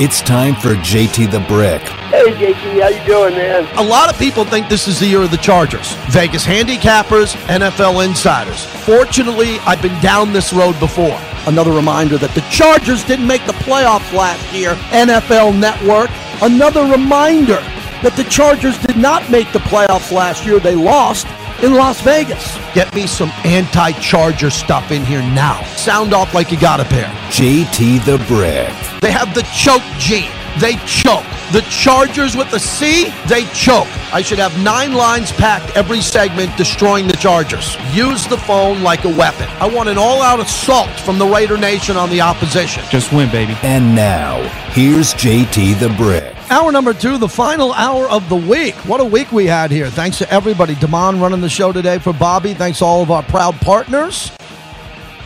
It's time for JT the Brick. Hey, JT, how you doing, man? A lot of people think this is the year of the Chargers. Vegas handicappers, NFL insiders. Fortunately, I've been down this road before. Another reminder that the Chargers didn't make the playoffs last year. NFL Network. Another reminder that the Chargers did not make the playoffs last year. They lost in Las Vegas. Get me some anti Charger stuff in here now. Sound off like you got a pair. JT the Brick. They have the choke gene. They choke. The Chargers with the C, they choke. I should have nine lines packed every segment destroying the Chargers. Use the phone like a weapon. I want an all out assault from the Raider Nation on the opposition. Just win, baby. And now, here's JT the Brick. Hour number two, the final hour of the week. What a week we had here. Thanks to everybody. Damon running the show today for Bobby. Thanks to all of our proud partners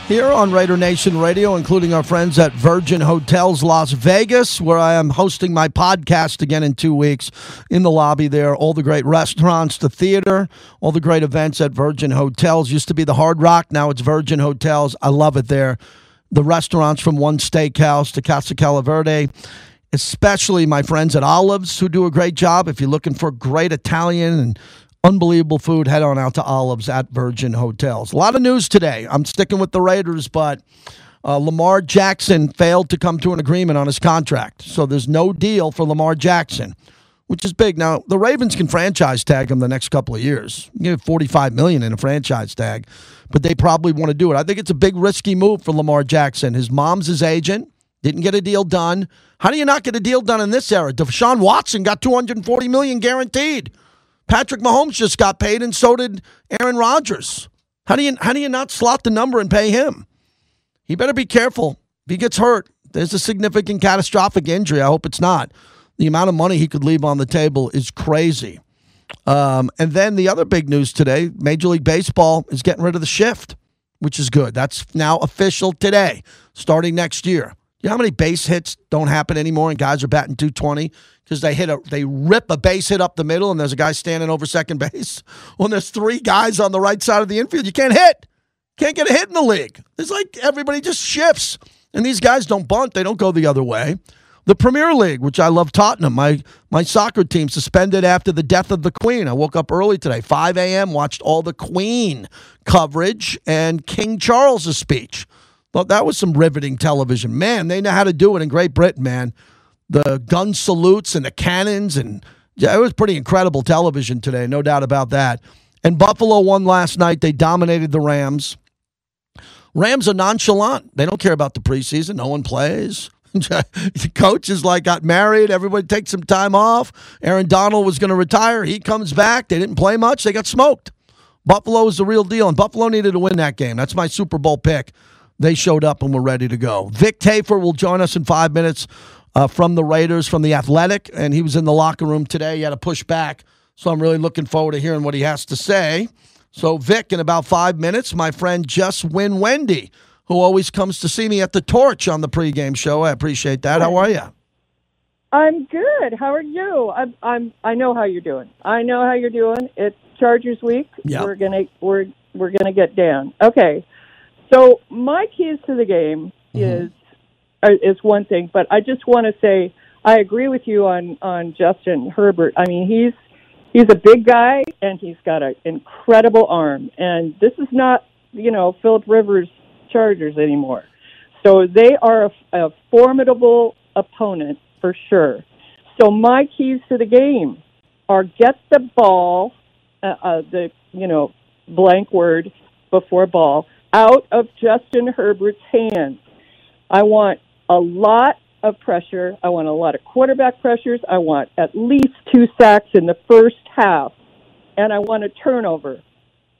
here on Raider Nation Radio, including our friends at Virgin Hotels Las Vegas, where I am hosting my podcast again in two weeks in the lobby there. All the great restaurants, the theater, all the great events at Virgin Hotels. Used to be the Hard Rock, now it's Virgin Hotels. I love it there. The restaurants from One Steakhouse to Casa Calavera especially my friends at Olives who do a great job. If you're looking for great Italian and unbelievable food, head on out to Olives at Virgin Hotels. A lot of news today. I'm sticking with the Raiders, but uh, Lamar Jackson failed to come to an agreement on his contract. So there's no deal for Lamar Jackson, which is big. Now, the Ravens can franchise tag him the next couple of years. Give 45 million in a franchise tag, but they probably want to do it. I think it's a big risky move for Lamar Jackson. His mom's his agent. Didn't get a deal done. How do you not get a deal done in this era? Deshaun Watson got 240 million guaranteed. Patrick Mahomes just got paid, and so did Aaron Rodgers. How do you how do you not slot the number and pay him? He better be careful. If he gets hurt, there's a significant catastrophic injury. I hope it's not. The amount of money he could leave on the table is crazy. Um, and then the other big news today: Major League Baseball is getting rid of the shift, which is good. That's now official today, starting next year. You know how many base hits don't happen anymore and guys are batting 220 because they hit a they rip a base hit up the middle and there's a guy standing over second base. When there's three guys on the right side of the infield, you can't hit. Can't get a hit in the league. It's like everybody just shifts. And these guys don't bunt, they don't go the other way. The Premier League, which I love Tottenham, my my soccer team suspended after the death of the Queen. I woke up early today, 5 a.m., watched all the Queen coverage and King Charles's speech. Well, that was some riveting television. Man, they know how to do it in Great Britain, man. The gun salutes and the cannons, and yeah, it was pretty incredible television today, no doubt about that. And Buffalo won last night. They dominated the Rams. Rams are nonchalant. They don't care about the preseason. No one plays. the coaches like got married. Everybody takes some time off. Aaron Donald was going to retire. He comes back. They didn't play much. They got smoked. Buffalo is the real deal, and Buffalo needed to win that game. That's my Super Bowl pick they showed up and were ready to go. Vic Tafur will join us in five minutes uh, from the Raiders, from the Athletic, and he was in the locker room today. He had to push back, so I'm really looking forward to hearing what he has to say. So, Vic, in about five minutes, my friend Just Win Wendy, who always comes to see me at the Torch on the pregame show. I appreciate that. How are you? I'm good. How are you? I'm. I'm. I know how you're doing. I know how you're doing. It's Chargers week. Yep. We're gonna. We're. We're gonna get down. Okay. So my keys to the game Mm-hmm. is uh, is one thing, but I just want to say I agree with you on on Justin Herbert. I mean, he's he's a big guy and he's got an incredible arm, and this is not you know Philip Rivers Chargers anymore. So they are a, a formidable opponent for sure. So my keys to the game are get the ball, uh, uh, the you know blank word before ball out of Justin Herbert's hands. I want a lot of pressure. I want a lot of quarterback pressures. I want at least two sacks in the first half, and I want a turnover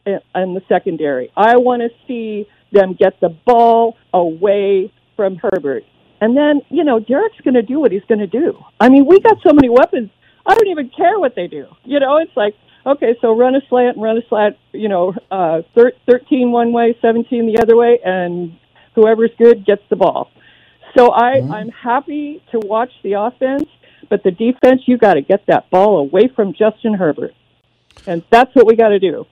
in, the secondary. I want to see them get the ball away from Herbert. And then, you know, Derek's going to do what he's going to do. I mean, we got so many weapons. I don't even care what they do. You know, it's like, okay, so run a slant and run a slant, you know, uh, thir- 13 one way, 17 the other way, and whoever's good gets the ball. So I, I'm happy to watch the offense, but the defense, you got to get that ball away from Justin Herbert. And that's what we got to do.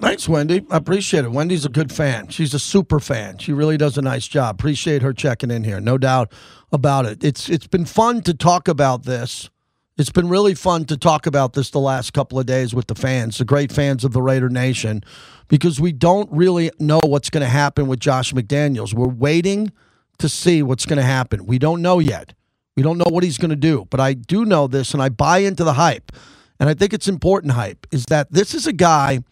Thanks, Wendy. I appreciate it. Wendy's a good fan. She's a super fan. She really does a nice job. Appreciate her checking in here. No doubt about it. It's it's been fun to talk about this. It's been really fun to talk about this the last couple of days with the fans, the great fans of the Raider Nation, because we don't really know what's going to happen with Josh McDaniels. We're waiting to see what's going to happen. We don't know yet. We don't know what he's going to do, but I do know this and I buy into the hype. And I think it's important hype is that this is a guy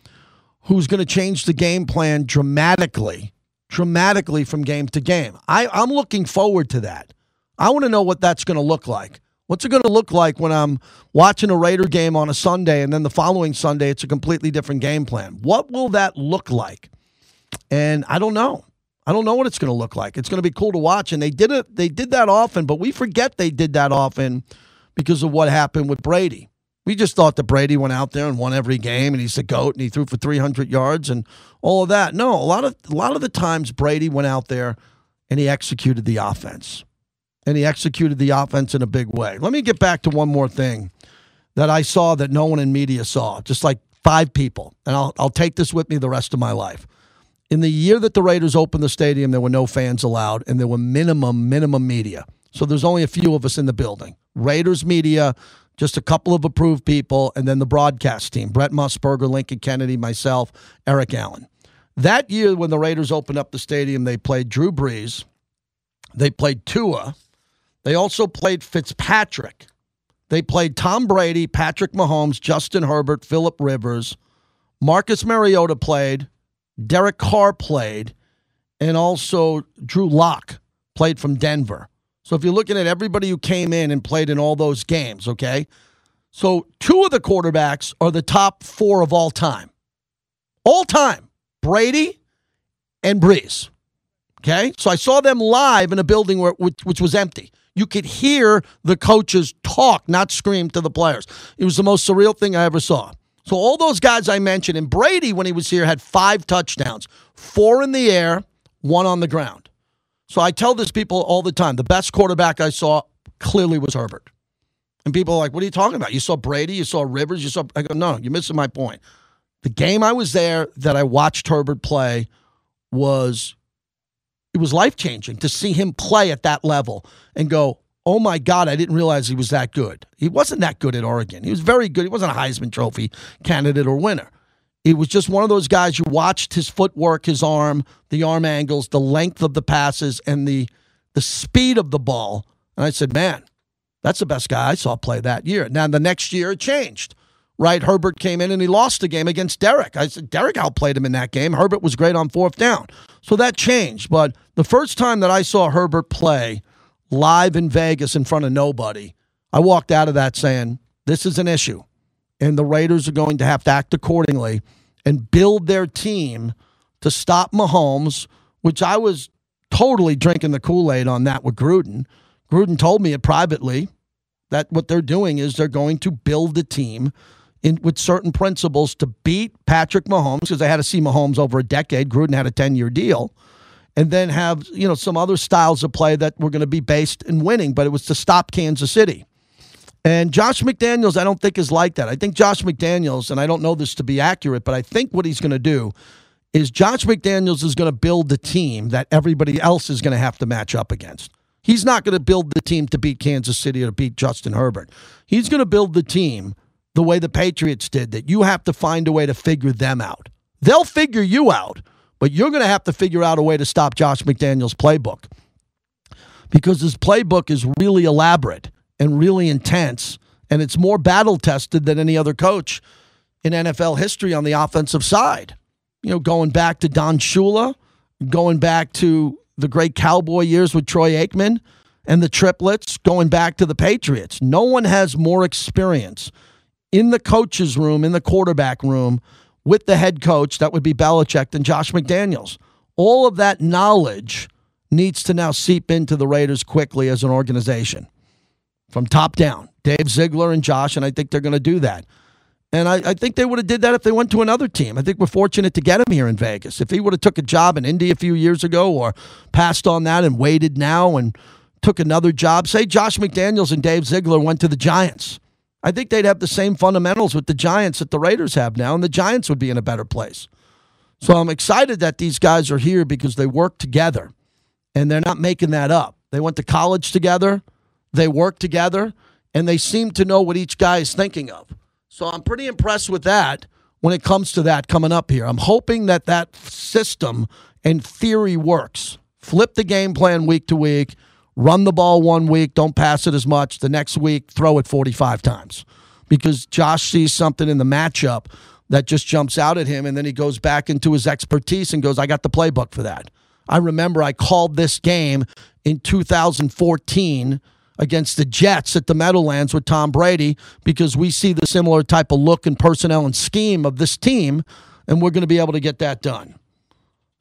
who's going to change the game plan dramatically, dramatically from game to game. I, I'm looking forward to that. I want to know what that's going to look like. What's it going to look like when I'm watching a Raider game on a Sunday and then the following Sunday it's a completely different game plan? What will that look like? And I don't know. I don't know what it's going to look like. It's going to be cool to watch and they did it they did that often, but we forget they did that often because of what happened with Brady. We just thought that Brady went out there and won every game, and he's the goat, and he threw for 300 yards and all of that. No, a lot of a lot of the times Brady went out there and he executed the offense, and he executed the offense in a big way. Let me get back to one more thing that I saw that no one in media saw, just like five people, and I'll I'll take this with me the rest of my life. In the year that the Raiders opened the stadium, there were no fans allowed, and there were minimum minimum media. So there's only a few of us in the building. Raiders media just a couple of approved people, and then the broadcast team Brent Musburger, Lincoln Kennedy, myself, Eric Allen. That year, when the Raiders opened up the stadium, they played Drew Brees, they played Tua, they also played Fitzpatrick, they played Tom Brady, Patrick Mahomes, Justin Herbert, Philip Rivers, Marcus Mariota played, Derek Carr played, and also Drew Lock played from Denver. So if you're looking at everybody who came in and played in all those games, okay? So two of the quarterbacks are the top four of all time. All time. Brady and Brees. Okay? So I saw them live in a building where, which, which was empty. You could hear the coaches talk, not scream to the players. It was the most surreal thing I ever saw. So all those guys I mentioned, and Brady, when he was here, had five touchdowns, four in the air, one on the ground. So I tell this people all the time the best quarterback I saw clearly was Herbert. And people are like, what are you talking about? You saw Brady, you saw Rivers, you saw. I go, no, you're missing my point. The game I was there that I watched Herbert play was it was life changing to see him play at that level and go, oh my God, I didn't realize he was that good. He wasn't that good at Oregon. He was very good. He wasn't a Heisman Trophy candidate or winner. He was just one of those guys you watched his footwork, his arm, the arm angles, the length of the passes, and the the speed of the ball. And I said, man, that's the best guy I saw play that year. Now the next year it changed. Right, Herbert came in and he lost the game against Derek. I said Derek outplayed him in that game. Herbert was great on fourth down. So that changed. But the first time that I saw Herbert play live in Vegas in front of nobody, I walked out of that saying, This is an issue. And the Raiders are going to have to act accordingly and build their team to stop Mahomes, which I was totally drinking the Kool Aid on that with Gruden. Gruden told me it privately that what they're doing is they're going to build the team in, with certain principles to beat Patrick Mahomes because they had to see Mahomes over a decade. Gruden had a 10 year deal. And then have you know some other styles of play that were going to be based in winning, but it was to stop Kansas City. And Josh McDaniels, I don't think is like that. I think Josh McDaniels, and I don't know this to be accurate, but I think what he's going to do is Josh McDaniels is going to build the team that everybody else is going to have to match up against. He's not going to build the team to beat Kansas City or to beat Justin Herbert. He's going to build the team the way the Patriots did, that you have to find a way to figure them out. They'll figure you out, but you're going to have to figure out a way to stop Josh McDaniels' playbook because his playbook is really elaborate and really intense, and it's more battle tested than any other coach in NFL history on the offensive side. You know, going back to Don Shula, going back to the great Cowboy years with Troy Aikman and the triplets, going back to the Patriots. No one has more experience in the coach's room, in the quarterback room, with the head coach, that would be Belichick, than Josh McDaniels. All of that knowledge needs to now seep into the Raiders quickly as an organization from top down. Dave Ziegler and Josh, and I think they're going to do that. And I, I, think they would have did that if they went to another team. I think we're fortunate to get him here in Vegas. If he would have took a job in Indy a few years ago or passed on that and waited now and took another job, say Josh McDaniels and Dave Ziegler went to the Giants. I think they'd have the same fundamentals with the Giants that the Raiders have now, and the Giants would be in a better place. So I'm excited that these guys are here because they work together and they're not making that up. They went to college together, they work together, and they seem to know what each guy is thinking of. So I'm pretty impressed with that when it comes to that coming up here. I'm hoping that that system and theory works. Flip the game plan week to week, run the ball one week, don't pass it as much. The next week, throw it 45 times because Josh sees something in the matchup that just jumps out at him, and then he goes back into his expertise and goes, I got the playbook for that. I remember I called this game in 2014 against the Jets at the Meadowlands with Tom Brady because we see the similar type of look and personnel and scheme of this team, and we're going to be able to get that done.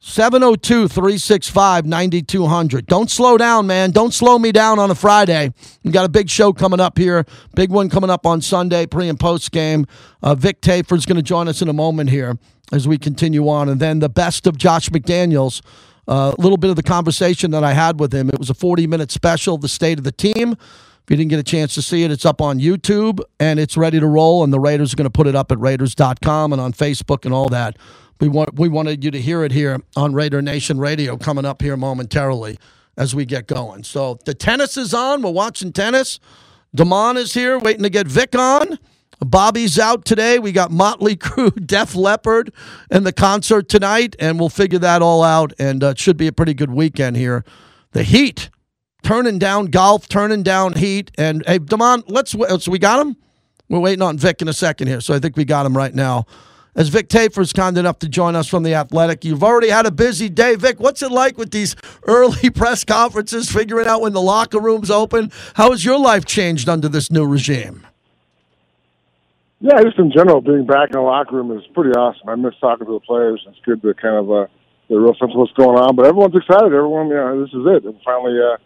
702 365 9200. Don't slow down, man. Don't slow me down on a Friday. We got a big show coming up here. Big one coming up on Sunday, pre and post game. Uh, Vic Tafur's going to join us in a moment here as we continue on. And then the best of Josh McDaniels. A uh, little bit of the conversation that I had with him. It was a 40 minute special, The State of the Team. If you didn't get a chance to see it, it's up on YouTube and it's ready to roll. And the Raiders are going to put it up at Raiders.com and on Facebook and all that. We want we wanted you to hear it here on Raider Nation Radio coming up here momentarily as we get going. So the tennis is on. We're watching tennis. Damon is here, waiting to get Vic on. Bobby's out today. We got Motley Crue, Def Leppard, and the concert tonight, and we'll figure that all out. And uh, it should be a pretty good weekend here. The Heat turning down golf, turning down Heat, and hey, Damon, let's. So we got him. We're waiting on Vic in a second here, so I think we got him right now as Vic Tafur is kind enough to join us from the Athletic. You've already had a busy day, Vic. What's it like with these early press conferences, figuring out when the locker room's open? How has your life changed under this new regime? Yeah, just in general, being back in the locker room is pretty awesome. I miss talking to the players. It's good to kind of uh, get a real sense of what's going on. But everyone's excited. Everyone, you know, this is it. And finally, uh,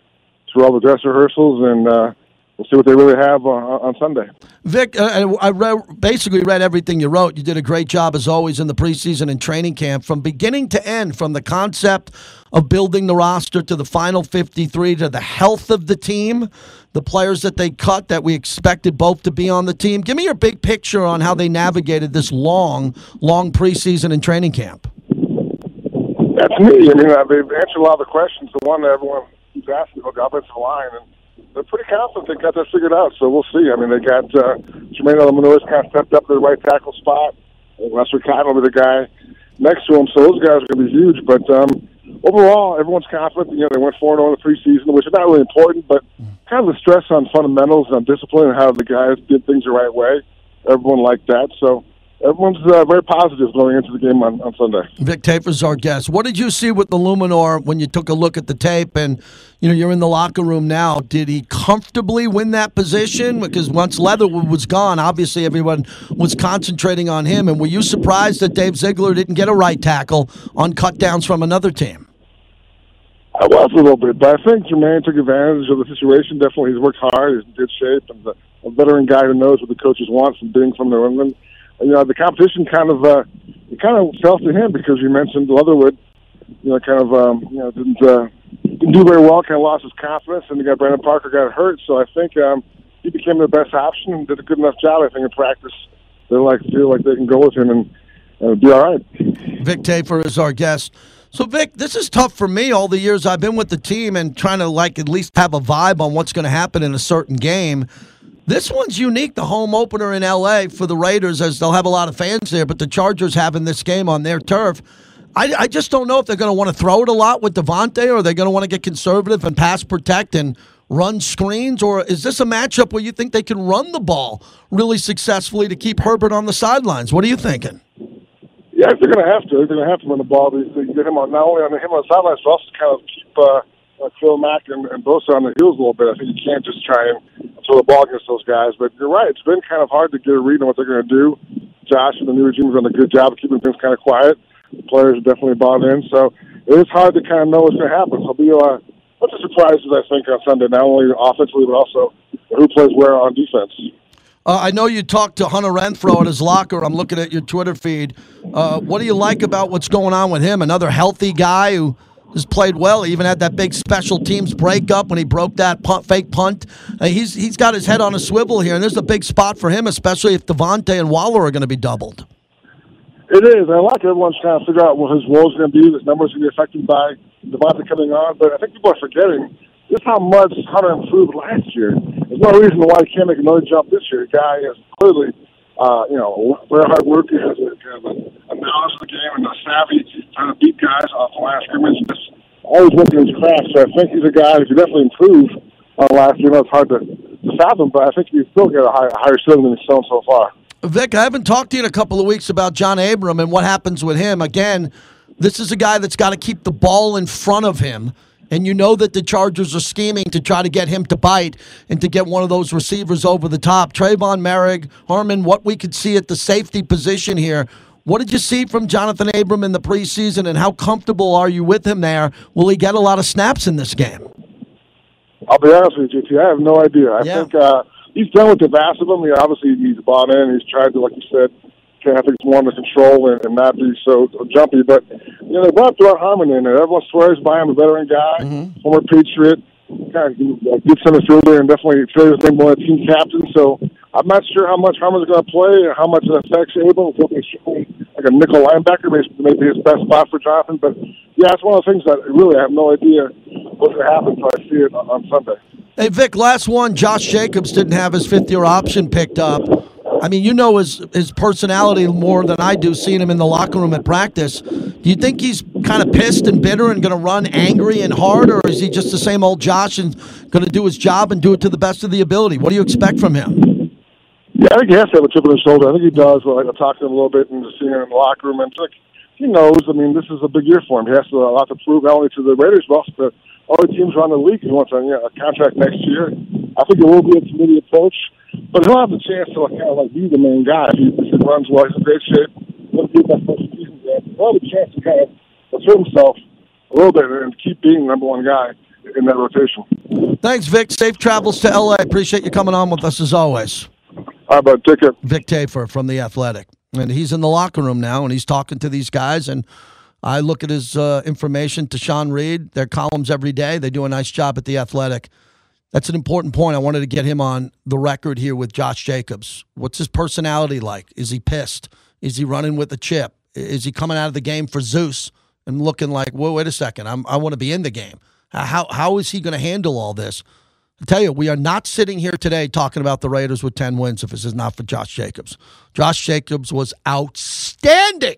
through all the dress rehearsals and uh, we'll see what they really have on, on Sunday. Vic, uh, I read, basically read everything you wrote. You did a great job as always in the preseason and training camp, from beginning to end, from the concept of building the roster to the final 53 to the health of the team, the players that they cut that we expected both to be on the team. Give me your big picture on how they navigated this long, long preseason and training camp. That's me. I mean, uh, they've answered a lot of the questions. The one that everyone keeps asking about the offensive line and they're pretty confident they got that figured out. So we'll see. I mean, they got uh, Jermaine Eluemunor kind of stepped up to the right tackle spot. Lester Cotton will be the guy next to him. So those guys are going to be huge. But um, overall, everyone's confident. You know, they went 4 0 in the preseason, which is not really important, but kind of the stress on fundamentals and discipline and how the guys did things the right way. Everyone liked that. So everyone's uh, very positive going into the game on, on Sunday. Vic Tafur's our guest. What did you see with Eluemunor when you took a look at the tape and you know you're in the locker room now? Did he comfortably win that position? Because once Leatherwood was gone, obviously everyone was concentrating on him. And were you surprised that Dave Ziegler didn't get a right tackle on cut downs from another team? I was a little bit, but I think Jermaine took advantage of the situation. Definitely, he's worked hard. He's in good shape, and a veteran guy who knows what the coaches want from being from New England you know, the competition kind of uh, it kind of fell to him because you mentioned Leatherwood, you know, kind of um, you know didn't uh, didn't do very well, kind of lost his confidence, and the guy Brandon Parker got hurt. So I think um, he became the best option and did a good enough job. I think in practice, they like feel like they can go with him and uh, be all right. Vic Tafur is our guest. So Vic, this is tough for me. All the years I've been with the team and trying to like at least have a vibe on what's going to happen in a certain game. This one's unique, the home opener in LA for the Raiders, as they'll have a lot of fans there, but the Chargers having this game on their turf. I, I just don't know if they're going to want to throw it a lot with Davante or they're going to want to get conservative and pass protect and run screens, or is this a matchup where you think they can run the ball really successfully to keep Herbert on the sidelines? What are you thinking? Yeah, they're going to have to. They're going to have to run the ball. They get him on not only on him on the sidelines, but also kind of keep uh, uh, Khalil Mack and, and Bosa on the heels a little bit. I think you can't just try and throw the ball against those guys. But you're right; it's been kind of hard to get a read on what they're going to do. Josh and the new regime have done a good job of keeping things kind of quiet. The players are definitely bought in, so it is hard to kind of know what's going to happen. So be a bunch of surprises, I think, on Sunday, not only offensively but also who plays where on defense. Uh, I know you talked to Hunter Renfrow at his locker. I'm looking at your Twitter feed. Uh, what do you like about what's going on with him? Another healthy guy who has played well. He even had that big special teams breakup when he broke that punt, fake punt. Uh, he's he's got his head on a swivel here, and there's a big spot for him, especially if Davante and Waller are going to be doubled. It is. I like everyone's trying to figure out what his role is going to be. His numbers going to be affected by Davante coming on. But I think people are forgetting just how much Hunter improved last year. There's no reason why he can't make another jump this year. The guy is clearly, uh, you know, very hard worker, has a kind of a, knowledge of the game and a savvy trying to beat guys off the last scrimmage. Just always working his craft. So I think he's a guy who can definitely improve on last year. Know it's hard to, to fathom, but I think he's still got a higher, higher ceiling than he's shown so far. Vic, I haven't talked to you in a couple of weeks about John Abram and what happens with him. Again, this is a guy that's got to keep the ball in front of him. And you know that the Chargers are scheming to try to get him to bite and to get one of those receivers over the top. Trevon Moehrig, Harmon, what we could see at the safety position here. What did you see from Jonathan Abram in the preseason, and how comfortable are you with him there? Will he get a lot of snaps in this game? I'll be honest with you, JT. I have no idea. I Yeah. think uh, he's done with the vast of them. Yeah, obviously, he's bought in. He's tried to, like you said, of things more under control and, and not be so jumpy. But you know, they brought Duron Harmon in, and everyone swears by him, a veteran guy, mm-hmm. former Patriot, kind of good center fielder, and definitely his name more a team captain. So I'm not sure how much Harmon's going to play, or how much it affects Abram. He'll be like a nickel linebacker, maybe his best spot for Jonathan. But yeah, it's one of the things that really I have no idea what's going to happen until I see it on, on Sunday. Hey, Vic, last one. Josh Jacobs didn't have his fifth year option picked up. I mean, you know his his personality more than I do, seeing him in the locker room at practice. Do you think he's kind of pissed and bitter and going to run angry and hard, or is he just the same old Josh and going to do his job and do it to the best of the ability? What do you expect from him? Yeah, I think he has to have a chip on his shoulder. I think he does. Like I talked to him a little bit and just seeing him in the locker room, and like he knows. I mean, this is a big year for him. He has to, a lot to prove not only to the Raiders but also to all the teams around the league. He wants a, you know, a contract next year. I think it will be a committee approach, but he'll have the chance to like, kind of like be the main guy if he, if he runs well. He's in great shape. He'll be that first season. there. He'll have a chance to kind of assert himself a little bit and keep being number one guy in that rotation. Thanks, Vic. Safe travels to LA. I appreciate you coming on with us as always. All right, bud. Take care. Vic Tafur from the Athletic, and he's in the locker room now, and he's talking to these guys. And I look at his uh, information Sean Reed, their columns every day. They do a nice job at the Athletic. That's an important point. I wanted to get him on the record here with Josh Jacobs. What's his personality like? Is he pissed? Is he running with a chip? Is he coming out of the game for Zeus and looking like, whoa, wait a second, I'm, I want to be in the game? How, how is he going to handle all this? I tell you, we are not sitting here today talking about the Raiders with 10 wins if this is not for Josh Jacobs. Josh Jacobs was outstanding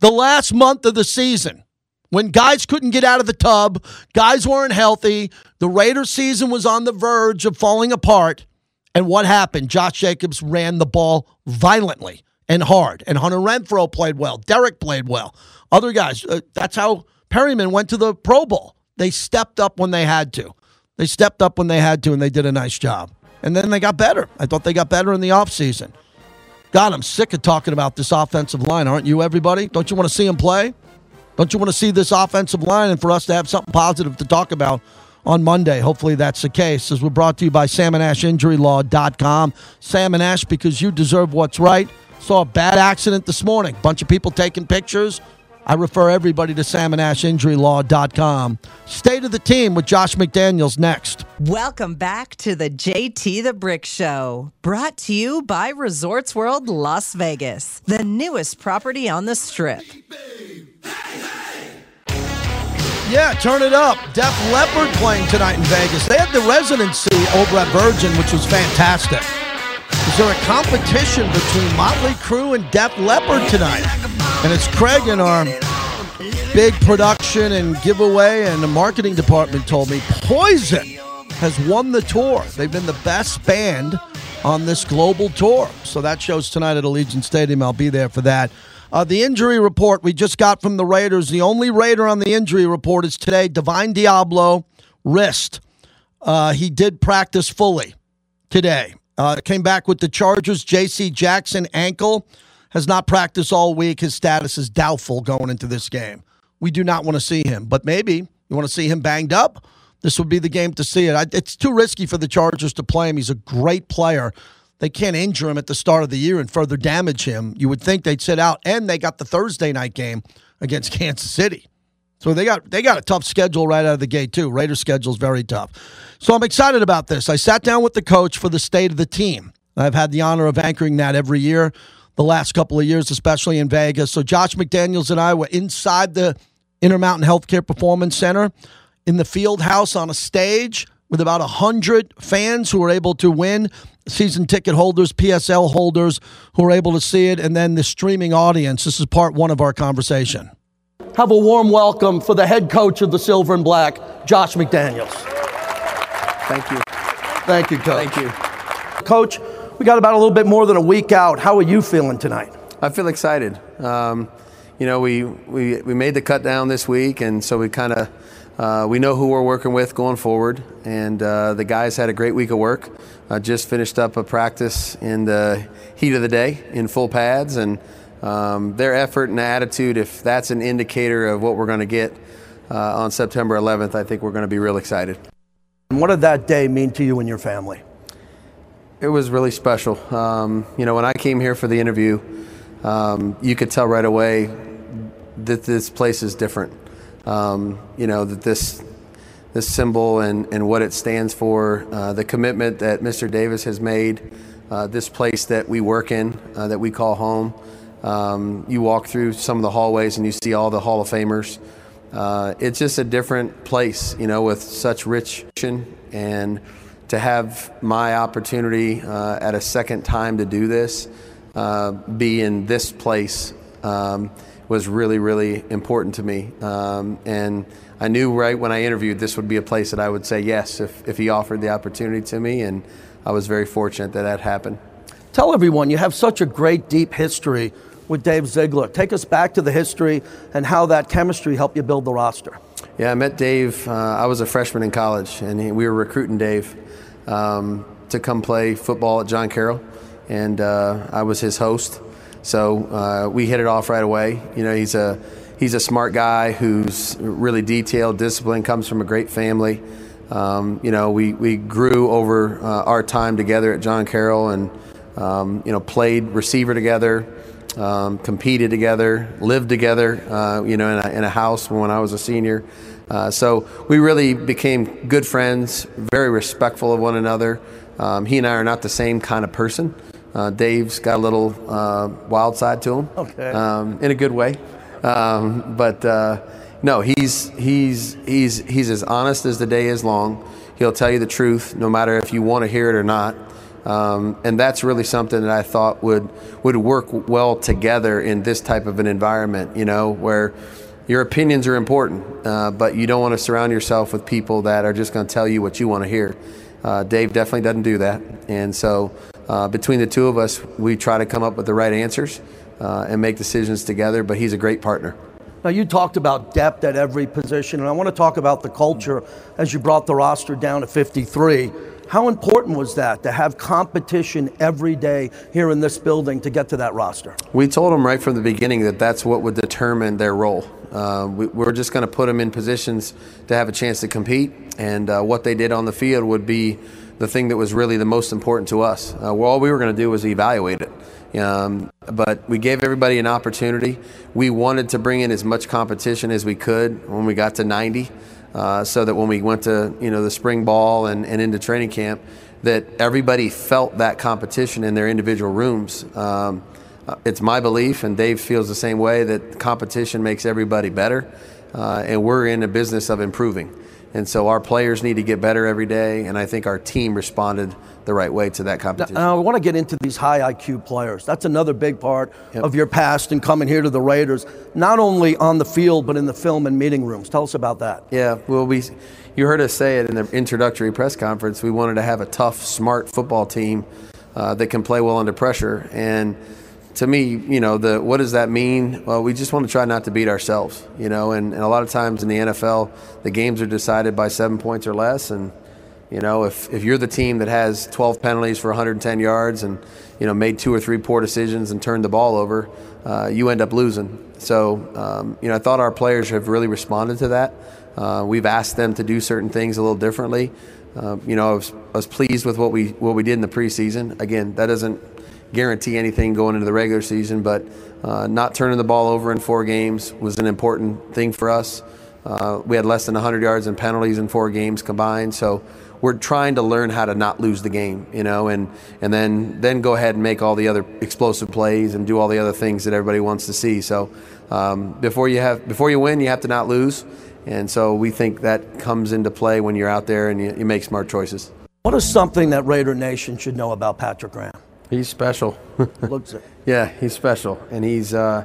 the last month of the season. When guys couldn't get out of the tub, guys weren't healthy, the Raiders season was on the verge of falling apart. And what happened? Josh Jacobs ran the ball violently and hard. And Hunter Renfrow played well. Derek played well. Other guys, uh, that's how Perryman went to the Pro Bowl. They stepped up when they had to. They stepped up when they had to, and they did a nice job. And then they got better. I thought they got better in the offseason. God, I'm sick of talking about this offensive line, aren't you, everybody? Don't you want to see them play? Don't you want to see this offensive line and for us to have something positive to talk about on Monday? Hopefully that's the case. As we're brought to you by salmonashinjurylaw.com. Salmon Ash, because you deserve what's right. Saw a bad accident this morning. Bunch of people taking pictures. I refer everybody to salmonashinjurylaw.com. State of the team with Josh McDaniels next. Welcome back to the JT the Brick Show, brought to you by Resorts World Las Vegas, the newest property on the strip. Yeah, turn it up. Def Leppard playing tonight in Vegas. They had the residency over at Virgin, which was fantastic. Is there a competition between Motley Crue and Def Leppard tonight? And it's Craig in our big production and giveaway and the marketing department told me Poison has won the tour. They've been the best band on this global tour. So that shows tonight at Allegiant Stadium. I'll be there for that. Uh, the injury report we just got from the Raiders. The only Raider on the injury report is today, Divine Deablo, wrist. Uh, he did practice fully today. Uh, came back with the Chargers. J.C. Jackson, ankle, has not practiced all week. His status is doubtful going into this game. We do not want to see him, but maybe you want to see him banged up. This would be the game to see it. It's too risky for the Chargers to play him. He's a great player. They can't injure him at the start of the year and further damage him. You would think they'd sit out, and they got the Thursday night game against Kansas City. So they got they got a tough schedule right out of the gate too. Raiders schedule is very tough. So I'm excited about this. I sat down with the coach for the state of the team. I've had the honor of anchoring that every year. The last couple of years, especially in Vegas. So Josh McDaniels and I were inside the Intermountain Healthcare Performance Center in the field house on a stage with about 100 fans who were able to win, season ticket holders, PSL holders who were able to see it, and then the streaming audience. This is part one of our conversation. Have a warm welcome for the head coach of the Silver and Black, Josh McDaniels. Thank you. Thank you, coach. Thank you. Coach, we got about a little bit more than a week out. How are you feeling tonight? I feel excited. Um, you know, we, we, we made the cut down this week, and so we kind of uh, we know who we're working with going forward, and uh, the guys had a great week of work. Uh, just finished up a practice in the heat of the day in full pads, and um, their effort and attitude, if that's an indicator of what we're going to get uh, on September 11th, I think we're going to be real excited. And what did that day mean to you and your family? It was really special. Um, you know, when I came here for the interview, um, you could tell right away that this place is different um, you know that this this symbol and, and what it stands for, uh, the commitment that Mr. Davis has made, uh, this place that we work in, uh, that we call home. Um, you walk through some of the hallways and you see all the Hall of Famers. Uh, it's just a different place, you know, with such rich and to have my opportunity uh, at a second time to do this, uh, be in this place. Um, was really, really important to me. Um, and I knew right when I interviewed this would be a place that I would say yes if, if he offered the opportunity to me. And I was very fortunate that that happened. Tell everyone you have such a great, deep history with Dave Ziegler. Take us back to the history and how that chemistry helped you build the roster. Yeah, I met Dave. Uh, I was a freshman in college, and he, we were recruiting Dave um, to come play football at John Carroll, and uh, I was his host. So uh, we hit it off right away. You know, he's a he's a smart guy who's really detailed, disciplined, comes from a great family. Um, you know, we, we grew over uh, our time together at John Carroll and, um, you know, played receiver together, um, competed together, lived together, uh, you know, in a, in a, house when I was a senior. Uh, so we really became good friends, very respectful of one another. Um, he and I are not the same kind of person. Uh, Dave's got a little uh, wild side to him, okay. um, in a good way. Um, but uh, no, he's he's he's he's as honest as the day is long. He'll tell you the truth, no matter if you want to hear it or not. Um, and that's really something that I thought would would work well together in this type of an environment. You know, where your opinions are important, uh, but you don't want to surround yourself with people that are just going to tell you what you want to hear. Uh, Dave definitely doesn't do that, and so uh, between the two of us, we try to come up with the right answers uh, and make decisions together, but he's a great partner. Now, you talked about depth at every position, and I want to talk about the culture as you brought the roster down to 53. How important was that to have competition every day here in this building to get to that roster? We told them right from the beginning that that's what would determine their role. Uh, we, are just going to put them in positions to have a chance to compete, and uh, what they did on the field would be the thing that was really the most important to us. Uh, well, all we were going to do was evaluate it. Um, but we gave everybody an opportunity. We wanted to bring in as much competition as we could when we got to 90, uh, so that when we went to you know the spring ball and, and into training camp, that everybody felt that competition in their individual rooms. Um, uh, it's my belief, and Dave feels the same way, that competition makes everybody better, uh, and we're in the business of improving. And so our players need to get better every day, and I think our team responded the right way to that competition. Now, I want to get into these high IQ players. That's another big part yep. of your past and coming here to the Raiders, not only on the field, but in the film and meeting rooms. Tell us about that. Yeah, well, we, you heard us say it in the introductory press conference. We wanted to have a tough, smart football team uh, that can play well under pressure. And to me, you know, the what does that mean? Well, we just want to try not to beat ourselves, you know, and, and a lot of times in the NFL, the games are decided by seven points or less, and you know, if, if you're the team that has 12 penalties for 110 yards and you know made two or three poor decisions and turned the ball over, uh, you end up losing. So, um, you know, I thought our players have really responded to that. Uh, we've asked them to do certain things a little differently. Uh, you know, I was, I was pleased with what we what we did in the preseason. Again, that doesn't guarantee anything going into the regular season, but uh, not turning the ball over in four games was an important thing for us. Uh, we had less than 100 yards in penalties in four games combined, so we're trying to learn how to not lose the game, you know, and and then then go ahead and make all the other explosive plays and do all the other things that everybody wants to see. So um, before you have before you win, you have to not lose, and so we think that comes into play when you're out there and you, you make smart choices. What is something that Raider Nation should know about Patrick Graham? He's special. Looks it. Yeah, he's special, and he's uh,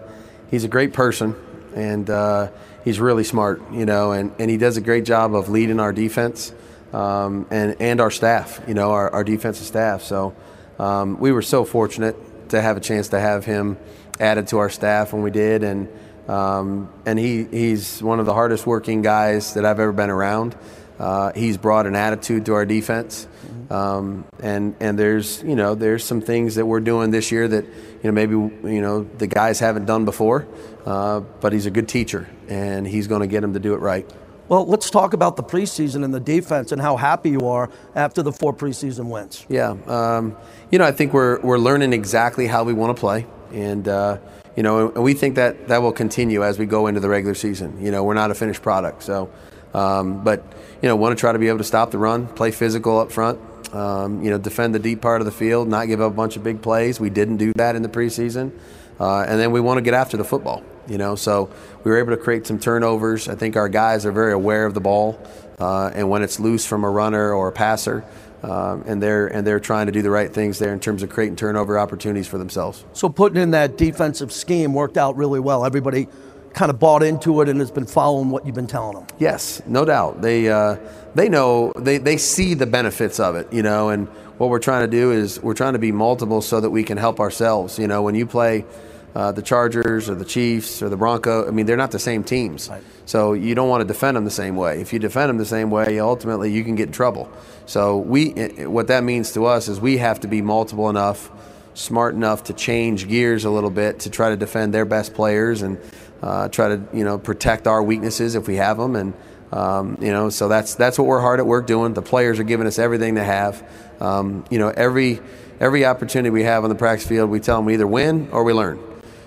he's a great person, and uh, he's really smart, you know, and, and he does a great job of leading our defense um, and and our staff, you know, our, our defensive staff. So um, we were so fortunate to have a chance to have him added to our staff when we did, and um, and he he's one of the hardest working guys that I've ever been around. Uh, he's brought an attitude to our defense, um, and and there's you know there's some things that we're doing this year that you know maybe you know the guys haven't done before, uh, but he's a good teacher and he's going to get them to do it right. Well, let's talk about the preseason and the defense and how happy you are after the four preseason wins. Yeah, um, you know I think we're we're learning exactly how we want to play, and uh, you know and we think that that will continue as we go into the regular season. You know we're not a finished product, so um, but you know want to try to be able to stop the run, play physical up front, um, you know, defend the deep part of the field, not give up a bunch of big plays. We didn't do that in the preseason. Uh, and then we want to get after the football, you know. So we were able to create some turnovers. I think our guys are very aware of the ball, uh, and when it's loose from a runner or a passer, um, and they're and they're trying to do the right things there in terms of creating turnover opportunities for themselves. So putting in that defensive scheme worked out really well. Everybody kind of bought into it and has been following what you've been telling them. Yes, no doubt. They uh, they know they, they see the benefits of it, you know, and what we're trying to do is we're trying to be multiple so that we can help ourselves. You know, when you play uh, the Chargers or the Chiefs or the Bronco, I mean, they're not the same teams. Right. So you don't want to defend them the same way. If you defend them the same way, ultimately you can get in trouble. So we, what that means to us is we have to be multiple enough, smart enough to change gears a little bit to try to defend their best players and uh, try to you know protect our weaknesses if we have them and. Um, you know, so that's that's what we're hard at work doing. The players are giving us everything they have. Um, you know, every every opportunity we have on the practice field, we tell them we either win or we learn.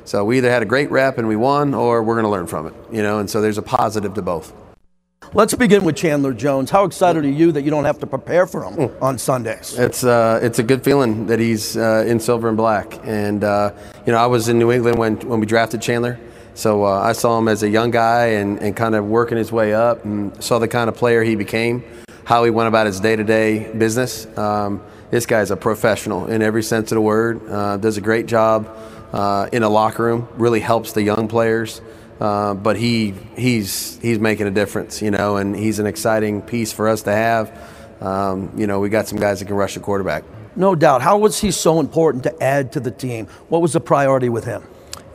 So we either had a great rep and we won, or we're going to learn from it. You know, and so there's a positive to both. Let's begin with Chandler Jones. How excited are you that you don't have to prepare for him on Sundays? It's uh, it's a good feeling that he's uh, in silver and black. And uh, you know, I was in New England when when we drafted Chandler. So uh, I saw him as a young guy and, and kind of working his way up and saw the kind of player he became, how he went about his day to day business. Um, this guy's a professional in every sense of the word, uh, does a great job uh, in a locker room, really helps the young players. Uh, but he he's he's making a difference, you know, and he's an exciting piece for us to have. Um, you know, we got some guys that can rush the quarterback. No doubt. How was he so important to add to the team? What was the priority with him?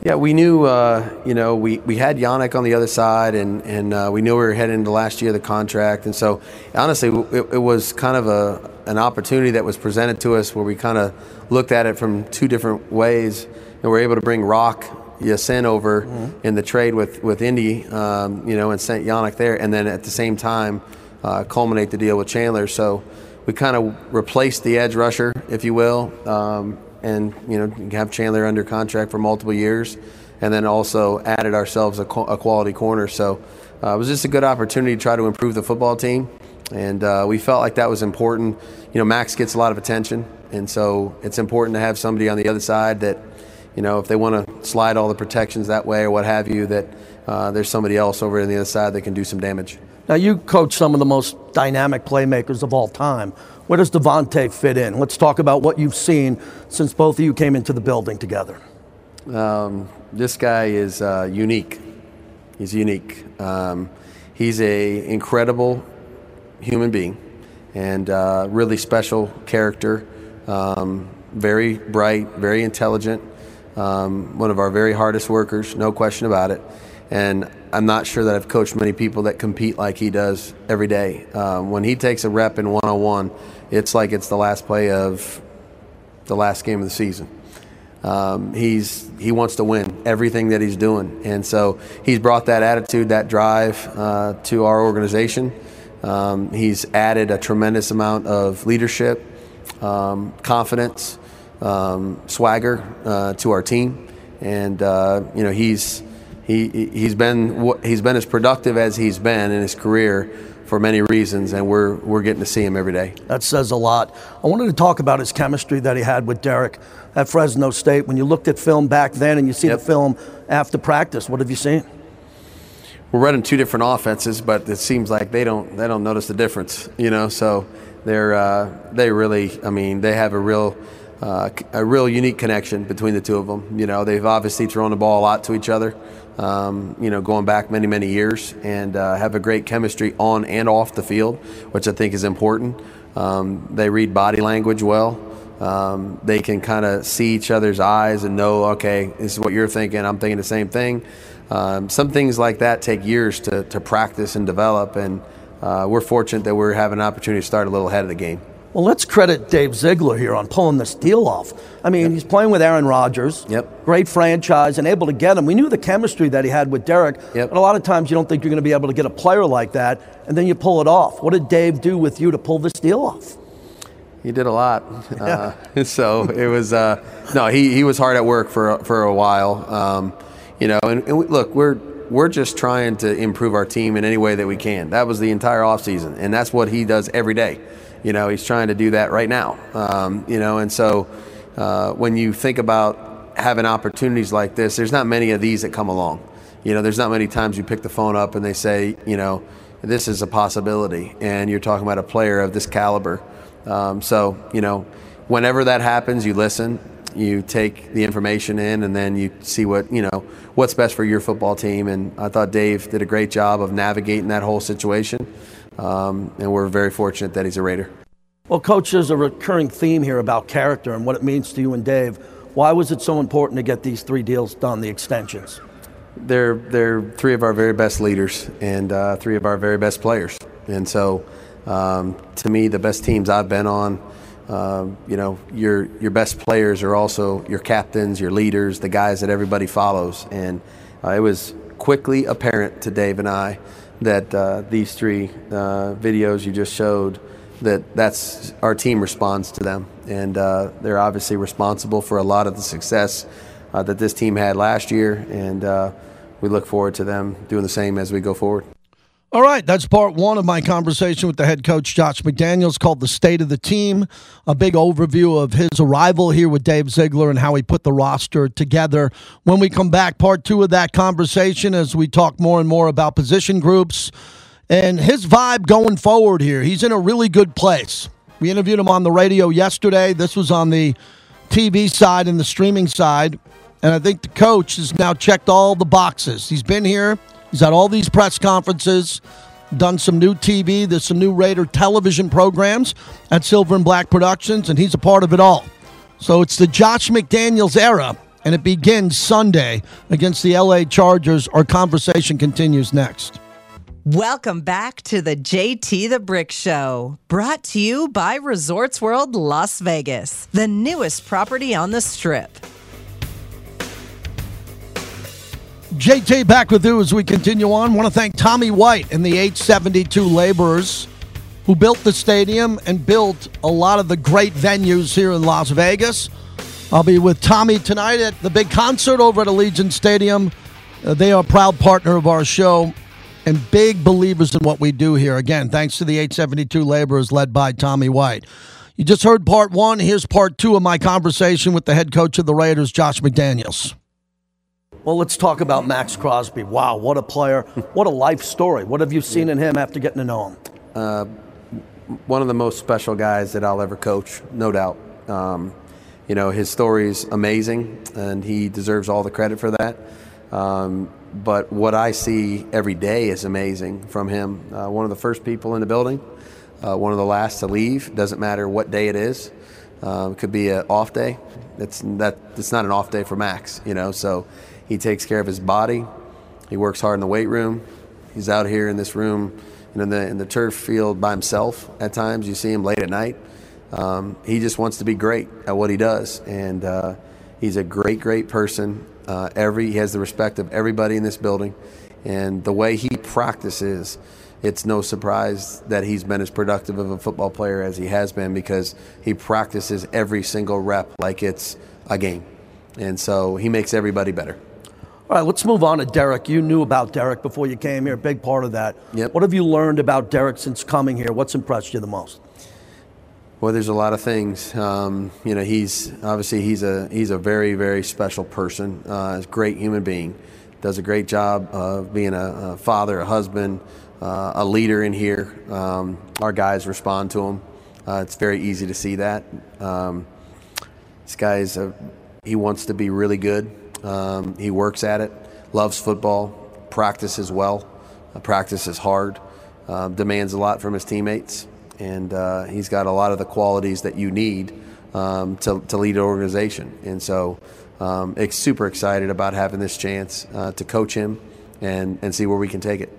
Yeah, we knew, uh, you know, we, we had Yannick on the other side, and, and uh, we knew we were heading into last year of the contract. And so, honestly, it, it, was kind of a, an opportunity that was presented to us where we kind of looked at it from two different ways. And we're able to bring Rock Ya-Sin over mm-hmm. in the trade with, with Indy, um, you know, and sent Yannick there. And then at the same time, uh, culminate the deal with Chandler. So we kind of replaced the edge rusher, if you will. Um, and you know have Chandler under contract for multiple years, and then also added ourselves a, a quality corner. So uh, it was just a good opportunity to try to improve the football team, and uh, we felt like that was important. You know, Max gets a lot of attention, and so it's important to have somebody on the other side that, you know, if they want to slide all the protections that way or what have you, that uh, there's somebody else over on the other side that can do some damage. Now, you coach some of the most dynamic playmakers of all time. Where does Davante fit in? Let's talk about what you've seen since both of you came into the building together. Um, this guy is uh, unique. He's unique. Um, he's a incredible human being and uh, really special character. Um, very bright, very intelligent. Um, one of our very hardest workers, no question about it. And I'm not sure that I've coached many people that compete like he does every day. Um, when he takes a rep in one on one, it's like it's the last play of the last game of the season. Um, he's he wants to win everything that he's doing, and so he's brought that attitude, that drive uh, to our organization. Um, he's added a tremendous amount of leadership, um, confidence, um, swagger uh, to our team, and uh, you know he's he he's been he's been as productive as he's been in his career for many reasons, and we're we're getting to see him every day. That says a lot. I wanted to talk about his chemistry that he had with Derek at Fresno State. When you looked at film back then and you see Yep. the film after practice, what have you seen? we're running two different offenses, but it seems like they don't they don't notice the difference, you know. So they're uh, they really, I mean, they have a real uh, a real unique connection between the two of them. You know, they've obviously thrown the ball a lot to each other, um, you know, going back many many years, and uh, have a great chemistry on and off the field, which I think is important. Um, they read body language well. Um, they can kind of see each other's eyes and know, okay, this is what you're thinking. I'm thinking the same thing. Um, some things like that take years to, to practice and develop, and uh, we're fortunate that we're having an opportunity to start a little ahead of the game. Well, let's credit Dave Ziegler here on pulling this deal off. I mean, he's playing with Aaron Rodgers. Yep. Great franchise and able to get him. We knew the chemistry that he had with Derek. Yep. But a lot of times you don't think you're going to be able to get a player like that, and then you pull it off. What did Dave do with you to pull this deal off? He did a lot. Uh, so it was uh, no. He, he was hard at work for for a while. Um, you know, and, and we, look, we're we're just trying to improve our team in any way that we can. That was the entire offseason, and that's what he does every day. You know, he's trying to do that right now. Um, you know, and so uh, when you think about having opportunities like this, there's not many of these that come along. You know, there's not many times you pick the phone up and they say, you know, this is a possibility, and you're talking about a player of this caliber. Um, so, you know, whenever that happens, you listen, you take the information in, and then you see what you know what's best for your football team. And I thought Dave did a great job of navigating that whole situation, um, and we're very fortunate that he's a Raider. Well, Coach, there's a recurring theme here about character and what it means to you and Dave. Why was it so important to get these three deals done, the extensions? they're they're three of our very best leaders and uh, three of our very best players. And so, um, to me, the best teams I've been on, um, you know, your your best players are also your captains, your leaders, the guys that everybody follows. And uh, it was quickly apparent to Dave and I that uh, these three uh, videos you just showed that that's our team responds to them, and uh, they're obviously responsible for a lot of the success uh, that this team had last year, and uh, we look forward to them doing the same as we go forward. All right, that's part one of my conversation with the head coach, Josh McDaniels, called The State of the Team. A big overview of his arrival here with Dave Ziegler and how he put the roster together. When we come back, part two of that conversation as we talk more and more about position groups and his vibe going forward here. He's in a really good place. We interviewed him on the radio yesterday. This was on the TV side and the streaming side. And I think the coach has now checked all the boxes. He's been here, he's had all these press conferences, done some new TV, there's some new Raider television programs at Silver and Black Productions, and he's a part of it all. So it's the Josh McDaniels era, and it begins Sunday against the LA Chargers. Our conversation continues next. Welcome back to the JT the Brick Show, brought to you by Resorts World Las Vegas, the newest property on the strip. JT back with you as we continue on. Want to thank Tommy White and the 872 laborers who built the stadium and built a lot of the great venues here in Las Vegas. I'll be with Tommy tonight at the big concert over at Allegiant Stadium. Uh, they are a proud partner of our show and big believers in what we do here. Again, thanks to the 872 laborers led by Tommy White. You just heard part one. Here's part two of my conversation with the head coach of the Raiders, Josh McDaniels. Well, let's talk about Maxx Crosby. Wow, what a player. What a life story. What have you seen in him after getting to know him? one of the most special guys that I'll ever coach, no doubt. Um, you know, his story is amazing, and he deserves all the credit for that. Um, but what I see every day is amazing from him. Uh, one of the first people in the building, uh, one of the last to leave. Doesn't matter what day it is. Um, it could be an off day. It's that. It's not an off day for Maxx. You know, so he takes care of his body. He works hard in the weight room. He's out here in this room and in the in the turf field by himself at times. You see him late at night. Um, he just wants to be great at what he does, and uh, he's a great, great person. Uh, every he has the respect of everybody in this building, and the way he practices, it's no surprise that he's been as productive of a football player as he has been because he practices every single rep like it's a game, and so he makes everybody better. All right, let's move on to Derek. You knew about Derek before you came here, big part of that. Yep. What have you learned about Derek since coming here? What's impressed you the most? Well, there's a lot of things. Um, you know, he's obviously he's a he's a very very special person. Uh, he's a great human being. Does a great job of being a, a father, a husband, uh, a leader in here. Um, our guys respond to him. Uh, it's very easy to see that. Um, this guy is a, he wants to be really good. Um, he works at it, loves football, practices well, uh, practices hard, uh, demands a lot from his teammates, and uh, he's got a lot of the qualities that you need um, to, to lead an organization. And so, um, it's super excited about having this chance uh, to coach him and, and see where we can take it.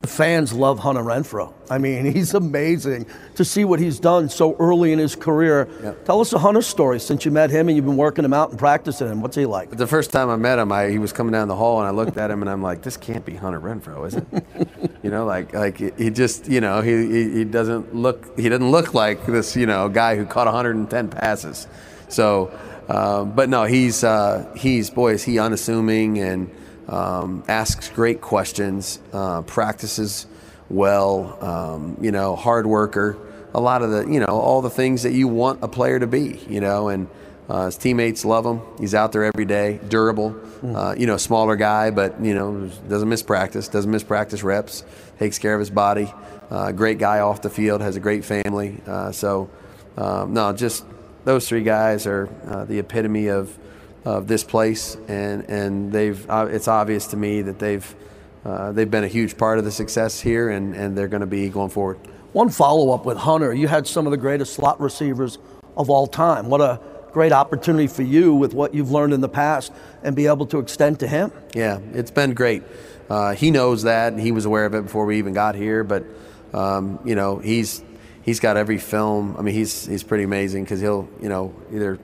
The fans love Hunter Renfrow. I mean, he's amazing to see what he's done so early in his career. Yep. Tell us a Hunter story since you met him and you've been working him out and practicing him. What's he like? The first time I met him, I, he was coming down the hall, and I looked at him, and I'm like, "This can't be Hunter Renfrow, is it?" you know, like like he just, you know, he, he he doesn't look he doesn't look like this, you know, guy who caught 110 passes. So, uh, but no, he's uh, he's boy, is he unassuming and um, asks great questions, uh, practices well, um, you know, hard worker. A lot of the, you know, all the things that you want a player to be, you know, and uh, his teammates love him. He's out there every day, durable, uh, you know, smaller guy, but, you know, doesn't miss practice, doesn't miss practice reps, takes care of his body. Uh, great guy off the field, has a great family. Uh, so, um, no, just those three guys are uh, the epitome of, of this place, and, and they've, uh, it's obvious to me that they've, uh, they've been a huge part of the success here, and, and they're going to be going forward. One follow up with Hunter. You had some of the greatest slot receivers of all time. What a great opportunity for you with what you've learned in the past and be able to extend to him. Yeah, it's been great. Uh, he knows that, and he was aware of it before we even got here. But um, you know, he's he's got every film. I mean, he's he's pretty amazing because he'll you know either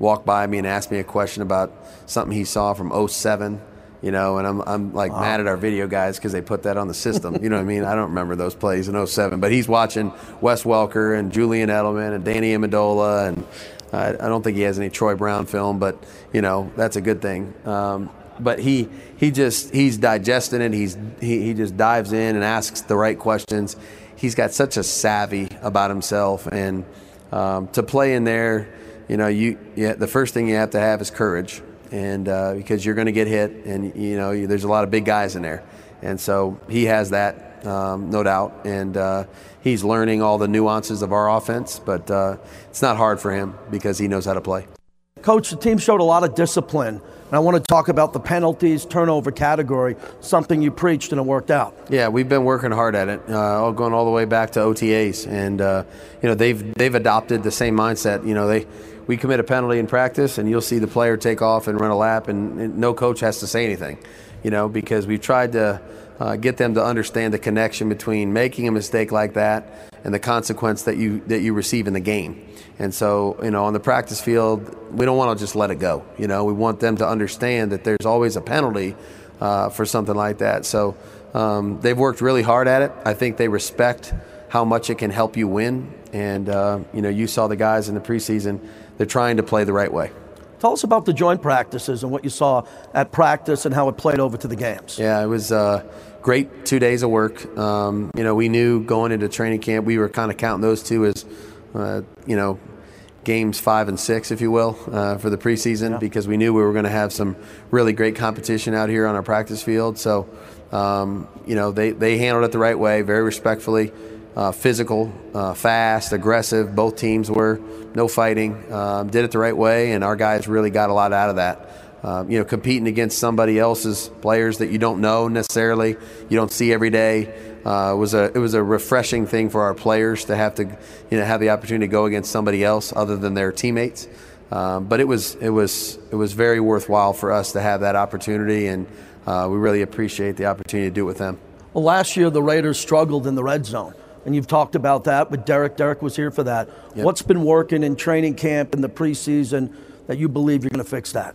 walk by me and ask me a question about something he saw from 07 you know, and I'm, I'm like wow. mad at our video guys because they put that on the system. You know what I mean? I don't remember those plays in 07, but he's watching Wes Welker and Julian Edelman and Danny Amendola, and I, I don't think he has any Troy Brown film, but you know that's a good thing. Um, but he he just he's digesting it. He's he, he just dives in and asks the right questions. He's got such a savvy about himself, and um, to play in there, you know, you yeah, the first thing you have to have is courage and uh, because you're going to get hit, and you know there's a lot of big guys in there, and so he has that, um, no doubt, and uh, he's learning all the nuances of our offense, but uh, it's not hard for him because he knows how to play. Coach, the team showed a lot of discipline, and I want to talk about the penalties, turnover category, something you preached and it worked out. Yeah, we've been working hard at it, uh, going all the way back to OTAs, and uh, you know they've they've adopted the same mindset. You know they we commit a penalty in practice, and you'll see the player take off and run a lap, and, and no coach has to say anything, you know, because we've tried to uh, get them to understand the connection between making a mistake like that and the consequence that you that you receive in the game. And so, you know, on the practice field, we don't want to just let it go. You know, we want them to understand that there's always a penalty uh, for something like that. So um, they've worked really hard at it. I think they respect how much it can help you win. And uh, you know, you saw the guys in the preseason they're trying to play the right way. Tell us about the joint practices and what you saw at practice and how it played over to the games. Yeah, it was uh, great two days of work. Um, you know, we knew going into training camp, we were kind of counting those two as, uh, you know, games five and six, if you will, uh, for the preseason yeah. because we knew we were going to have some really great competition out here on our practice field. So, um, you know, they, they handled it the right way, very respectfully uh, physical, uh, fast, aggressive. Both teams were no fighting. Um, did it the right way, and our guys really got a lot out of that. Um, you know, competing against somebody else's players that you don't know necessarily, you don't see every day. Uh, was a it was a refreshing thing for our players to have to you know have the opportunity to go against somebody else other than their teammates. Um, but it was it was it was very worthwhile for us to have that opportunity, and uh, we really appreciate the opportunity to do it with them. Well, last year the Raiders struggled in the red zone and you've talked about that with Derek. Derek was here for that. Yep. What's been working in training camp in the preseason that you believe you're going to fix that?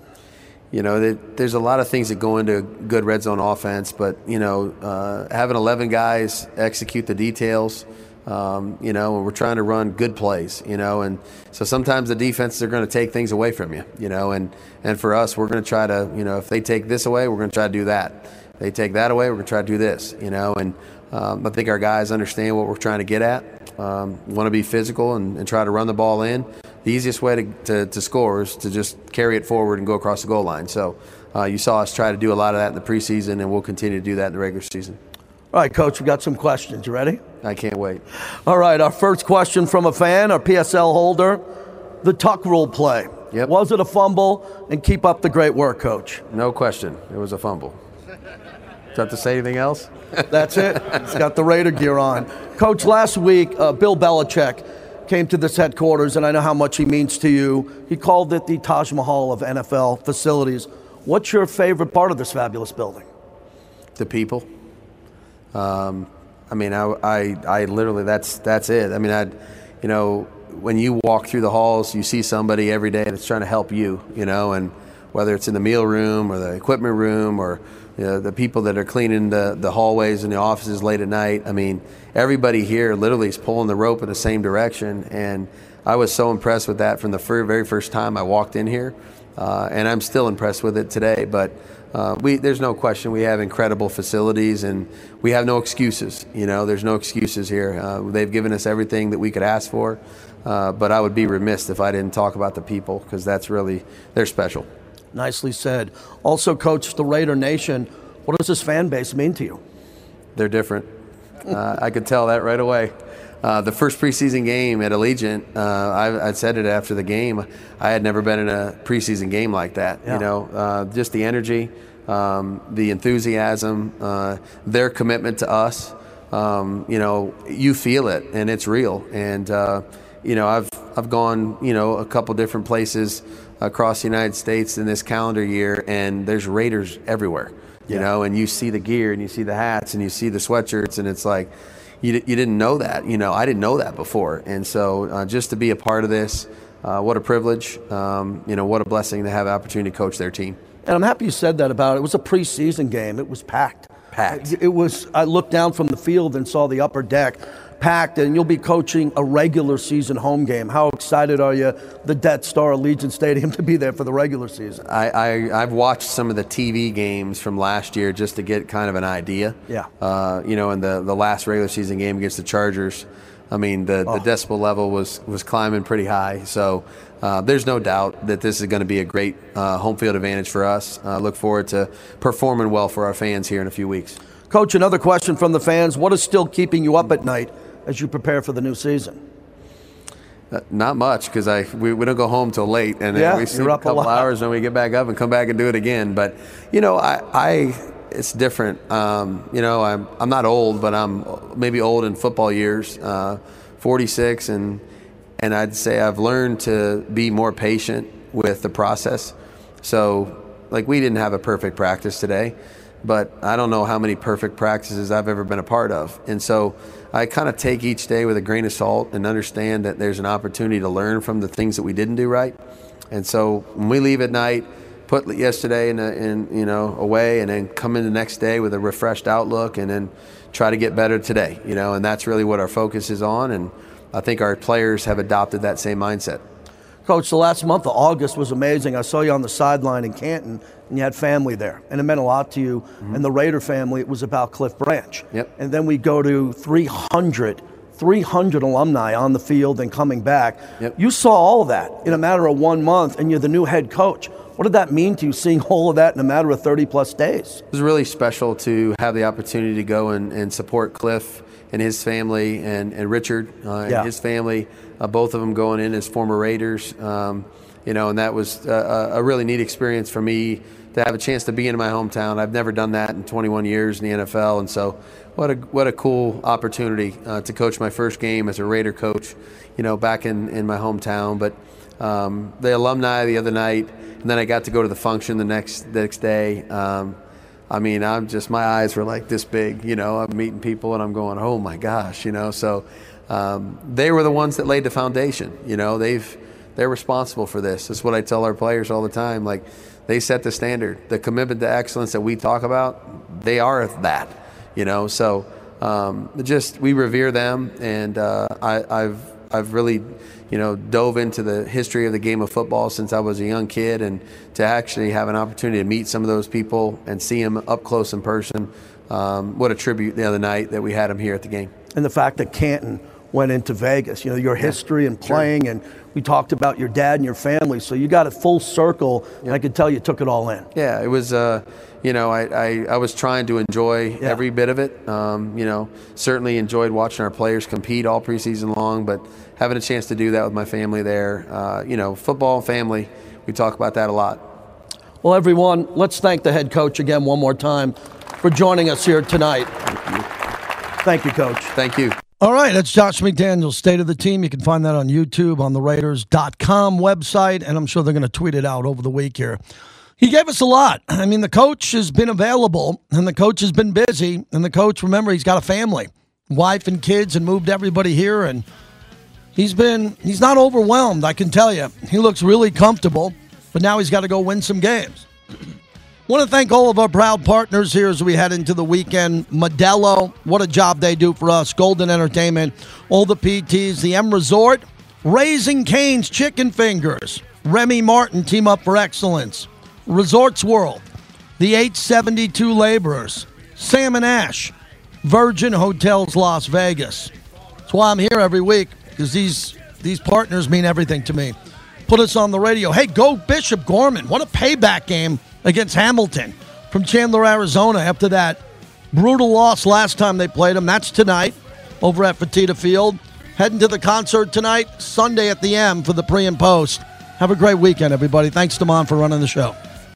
You know, there's a lot of things that go into good red zone offense, but you know, uh, having 11 guys execute the details, Um, you know, and we're trying to run good plays, you know, and so sometimes the defenses are going to take things away from you, you know, and, and for us, we're going to try to, you know, if they take this away, we're going to try to do that. They take that away, we're going to try to do this, you know, and um, I think our guys understand what we're trying to get at, um, want to be physical and, and, try to run the ball in. The easiest way to, to, to, score is to just carry it forward and go across the goal line. So uh, you saw us try to do a lot of that in the preseason, and we'll continue to do that in the regular season. All right, Coach, we got some questions. You ready? I can't wait. All right, our first question from a fan, our PSL holder, the tuck rule play. Yep. Was it a fumble? And keep up the great work, Coach. No question. It was a fumble. Do you have to say anything else? That's it. He's got the Raider gear on. Coach, last week, uh, Bill Belichick came to this headquarters, and I know how much he means to you. He called it the Taj Mahal of NFL facilities. What's your favorite part of this fabulous building? The people. Um, I mean, I, I, I, literally, that's, that's it. I mean, I, you know, when you walk through the halls, you see somebody every day that's trying to help you, you know, and whether it's in the meal room or the equipment room or you know, the people that are cleaning the, the hallways and the offices late at night. I mean, everybody here literally is pulling the rope in the same direction. And I was so impressed with that from the very first time I walked in here. Uh, and I'm still impressed with it today. But uh, we, there's no question we have incredible facilities and we have no excuses. You know, there's no excuses here. Uh, they've given us everything that we could ask for. Uh, but I would be remiss if I didn't talk about the people because that's really, they're special. Nicely said. Also, Coach, the Raider Nation, what does this fan base mean to you? They're different. Uh, I could tell that right away. Uh, the first preseason game at Allegiant, uh, I, I, said it after the game. I had never been in a preseason game like that. Yeah. You know, uh, just the energy, um, the enthusiasm, uh, their commitment to us. Um, you know, you feel it, and it's real. And uh, you know, I've I've gone you know a couple different places across the United States in this calendar year, and there's Raiders everywhere. You yeah. know, and you see the gear, and you see the hats, and you see the sweatshirts, and it's like you, you didn't know that. You know, I didn't know that before. And so uh, just to be a part of this, uh, what a privilege. Um, you know, what a blessing to have the opportunity to coach their team. And I'm happy you said that about it. It was a preseason game. It was packed. Packed. It was. I looked down from the field and saw the upper deck packed, and you'll be coaching a regular season home game. How excited are you, the Death Star Allegiant Stadium, to be there for the regular season? I, I have watched some of the TV games from last year just to get kind of an idea. Yeah. Uh, you know, in the the last regular season game against the Chargers. I mean, the, oh. the decibel level was, was climbing pretty high. So uh, there's no doubt that this is going to be a great uh, home field advantage for us. I uh, look forward to performing well for our fans here in a few weeks. Coach, another question from the fans. What is still keeping you up at night as you prepare for the new season? Uh, not much because I we, we don't go home till late and yeah, we sleep a couple a hours and we get back up and come back and do it again. But you know, I, I it's different. Um, you know, I'm I'm not old, but I'm maybe old in football years, uh, 46, and and I'd say I've learned to be more patient with the process. So, like we didn't have a perfect practice today, but I don't know how many perfect practices I've ever been a part of, and so I kind of take each day with a grain of salt and understand that there's an opportunity to learn from the things that we didn't do right. And so when we leave at night, put yesterday in, a, in you know away, and then come in the next day with a refreshed outlook, and then try to get better today. You know, and that's really what our focus is on. And I think our players have adopted that same mindset. Coach, the last month of August was amazing. I saw you on the sideline in Canton, and you had family there, and it meant a lot to you. Mm-hmm. And the Raider family, it was about Cliff Branch. Yep. And then we go to 300, 300 alumni on the field and coming back. Yep. You saw all of that in a matter of one month, and you're the new head coach. What did that mean to you, seeing all of that in a matter of 30 plus days? It was really special to have the opportunity to go and, and support Cliff and his family and, and Richard uh, and yeah. his family, uh, both of them going in as former Raiders. Um, you know, and that was a, a, really neat experience for me to have a chance to be in my hometown. I've never done that in 21 years in the NFL, and so what a what a cool opportunity uh, to coach my first game as a Raider coach, you know, back in, in my hometown. But um, the alumni the other night, and then I got to go to the function the next the next day. Um, I mean, I'm just my eyes were like this big, you know. I'm meeting people and I'm going, oh my gosh, you know. So um, they were the ones that laid the foundation. You know, they've they're responsible for this. That's what I tell our players all the time. Like they set the standard, the commitment to excellence that we talk about. They are that, you know. So um, just we revere them, and uh, I, I've I've really you know dove into the history of the game of football since I was a young kid, and to actually have an opportunity to meet some of those people and see them up close in person. Um, what a tribute the other night that we had them here at the game. And the fact that Canton went into Vegas, you know, your history and playing, and we talked about your dad and your family. So you got a full circle, and I could tell you took it all in. Yeah, it was. Uh, you know, I, I, I, was trying to enjoy Yeah. every bit of it. Um, you know, certainly enjoyed watching our players compete all preseason long, but having a chance to do that with my family there, uh, you know, football and family, we talk about that a lot. Well, everyone, let's thank the head coach again one more time for joining us here tonight. Thank you, coach. Thank you. All right, that's Josh McDaniels, State of the Team. You can find that on YouTube, on the Raiders.com website, and I'm sure they're going to tweet it out over the week here. He gave us a lot. I mean, the coach has been available, and the coach has been busy, and the coach, remember, he's got a family, wife and kids, and moved everybody here, and he's been, he's not overwhelmed, I can tell you. He looks really comfortable, but now he's got to go win some games. Want to thank all of our proud partners here as we head into the weekend. Modelo, what a job they do for us. Golden Entertainment, all the PTs, the M Resort, Raising Cane's Chicken Fingers, Remy Martin Team Up for Excellence, Resorts World, the 872 Laborers, Sam and Ash, Virgin Hotels Las Vegas. That's why I'm here every week because these these partners mean everything to me. Put us on the radio. Hey, go Bishop Gorman! What a payback game against Hamilton from Chandler, Arizona. After that brutal loss last time they played them, that's tonight over at Fertitta Field. Heading to the concert tonight, Sunday at the M for the pre and post. Have a great weekend, everybody. Thanks to Mon for running the show.